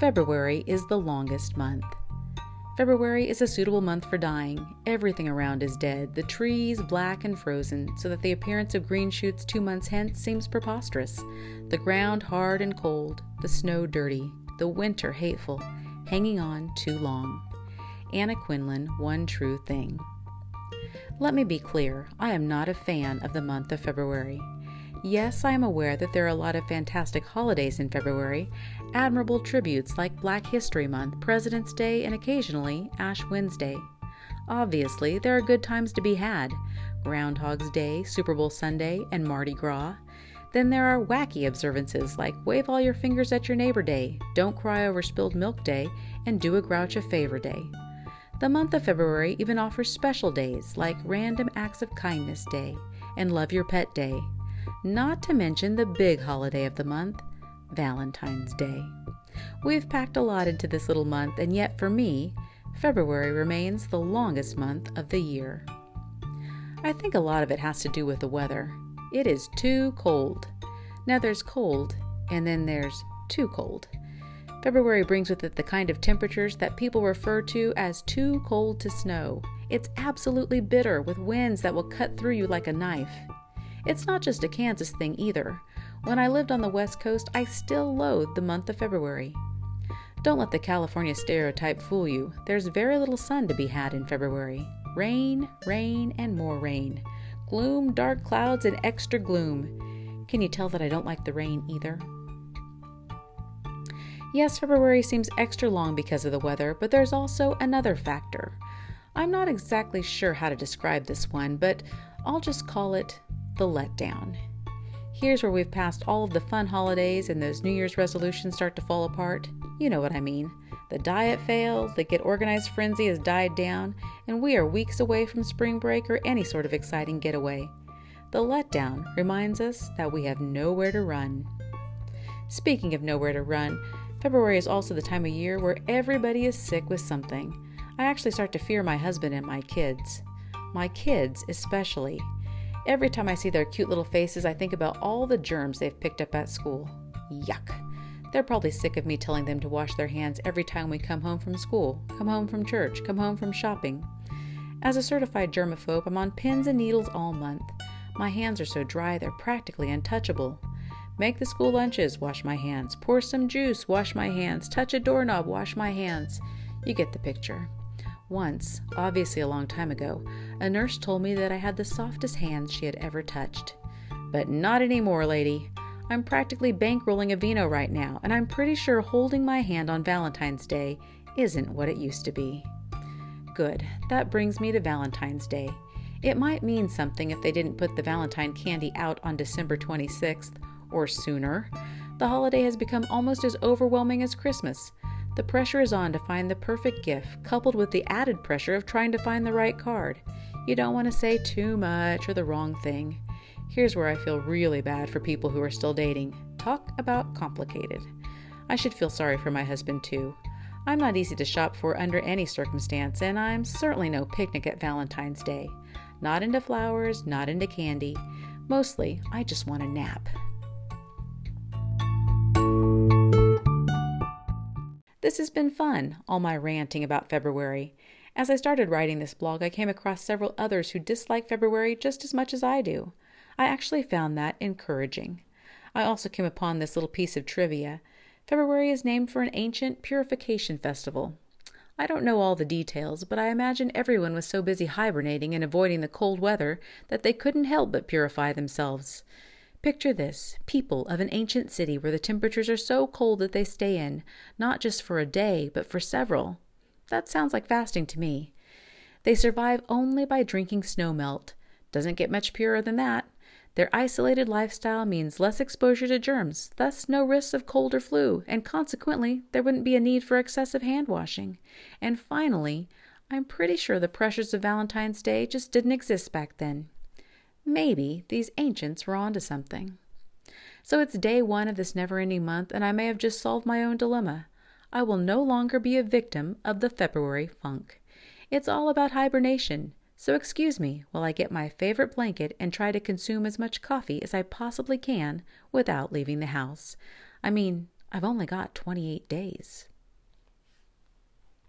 February is the longest month. February is a suitable month for dying. Everything around is dead, the trees black and frozen, so that the appearance of green shoots two months hence seems preposterous. The ground hard and cold, the snow dirty, the winter hateful, hanging on too long. Anna Quindlen, One True Thing. Let me be clear, I am not a fan of the month of February. Yes, I am aware that there are a lot of fantastic holidays in February, admirable tributes like Black History Month, President's Day, and occasionally Ash Wednesday. Obviously, there are good times to be had Groundhog's Day, Super Bowl Sunday, and Mardi Gras. Then there are wacky observances like Wave All Your Fingers at Your Neighbor Day, Don't Cry Over Spilled Milk Day, and Do a Grouch a Favor Day. The month of February even offers special days like Random Acts of Kindness Day and Love Your Pet Day not to mention the big holiday of the month, Valentine's Day. We've packed a lot into this little month, and yet for me, February remains the longest month of the year. I think a lot of it has to do with the weather. It is too cold. Now there's cold, and then there's too cold. February brings with it the kind of temperatures that people refer to as too cold to snow. It's absolutely bitter with winds that will cut through you like a knife. It's not just a Kansas thing either. When I lived on the West Coast, I still loathed the month of February. Don't let the California stereotype fool you. There's very little sun to be had in February. Rain, rain, and more rain. Gloom, dark clouds, and extra gloom. Can you tell that I don't like the rain either? Yes, February seems extra long because of the weather, but there's also another factor. I'm not exactly sure how to describe this one, but I'll just call it the letdown. Here's where we've passed all of the fun holidays and those New Year's resolutions start to fall apart. You know what I mean. The diet fails, the get organized frenzy has died down, and we are weeks away from spring break or any sort of exciting getaway. The letdown reminds us that we have nowhere to run. Speaking of nowhere to run, February is also the time of year where everybody is sick with something. I actually start to fear my husband and my kids. My kids, especially. Every time I see their cute little faces, I think about all the germs they've picked up at school. Yuck. They're probably sick of me telling them to wash their hands every time we come home from school, come home from church, come home from shopping. As a certified germaphobe, I'm on pins and needles all month. My hands are so dry they're practically untouchable. Make the school lunches, wash my hands. Pour some juice, wash my hands. Touch a doorknob, wash my hands. You get the picture. Once, obviously a long time ago, a nurse told me that I had the softest hands she had ever touched. But not anymore, lady. I'm practically bankrolling Aveeno right now, and I'm pretty sure holding my hand on Valentine's Day isn't what it used to be. Good. That brings me to Valentine's Day. It might mean something if they didn't put the Valentine candy out on December 26th or sooner. The holiday has become almost as overwhelming as Christmas, the pressure is on to find the perfect gift, coupled with the added pressure of trying to find the right card. You don't want to say too much or the wrong thing. Here's where I feel really bad for people who are still dating. Talk about complicated. I should feel sorry for my husband too. I'm not easy to shop for under any circumstance, and I'm certainly no picnic at Valentine's Day. Not into flowers, not into candy. Mostly, I just want a nap. This has been fun, all my ranting about February. As I started writing this blog, I came across several others who dislike February just as much as I do. I actually found that encouraging. I also came upon this little piece of trivia. February is named for an ancient purification festival. I don't know all the details, but I imagine everyone was so busy hibernating and avoiding the cold weather that they couldn't help but purify themselves. Picture this people of an ancient city where the temperatures are so cold that they stay in, not just for a day, but for several. That sounds like fasting to me. They survive only by drinking snow melt. Doesn't get much purer than that. Their isolated lifestyle means less exposure to germs, thus, no risks of cold or flu, and consequently, there wouldn't be a need for excessive hand washing. And finally, I'm pretty sure the pressures of Valentine's Day just didn't exist back then. Maybe these ancients were onto something. So it's day one of this never ending month, and I may have just solved my own dilemma. I will no longer be a victim of the February funk. It's all about hibernation, so excuse me while I get my favorite blanket and try to consume as much coffee as I possibly can without leaving the house. I mean, I've only got 28 days.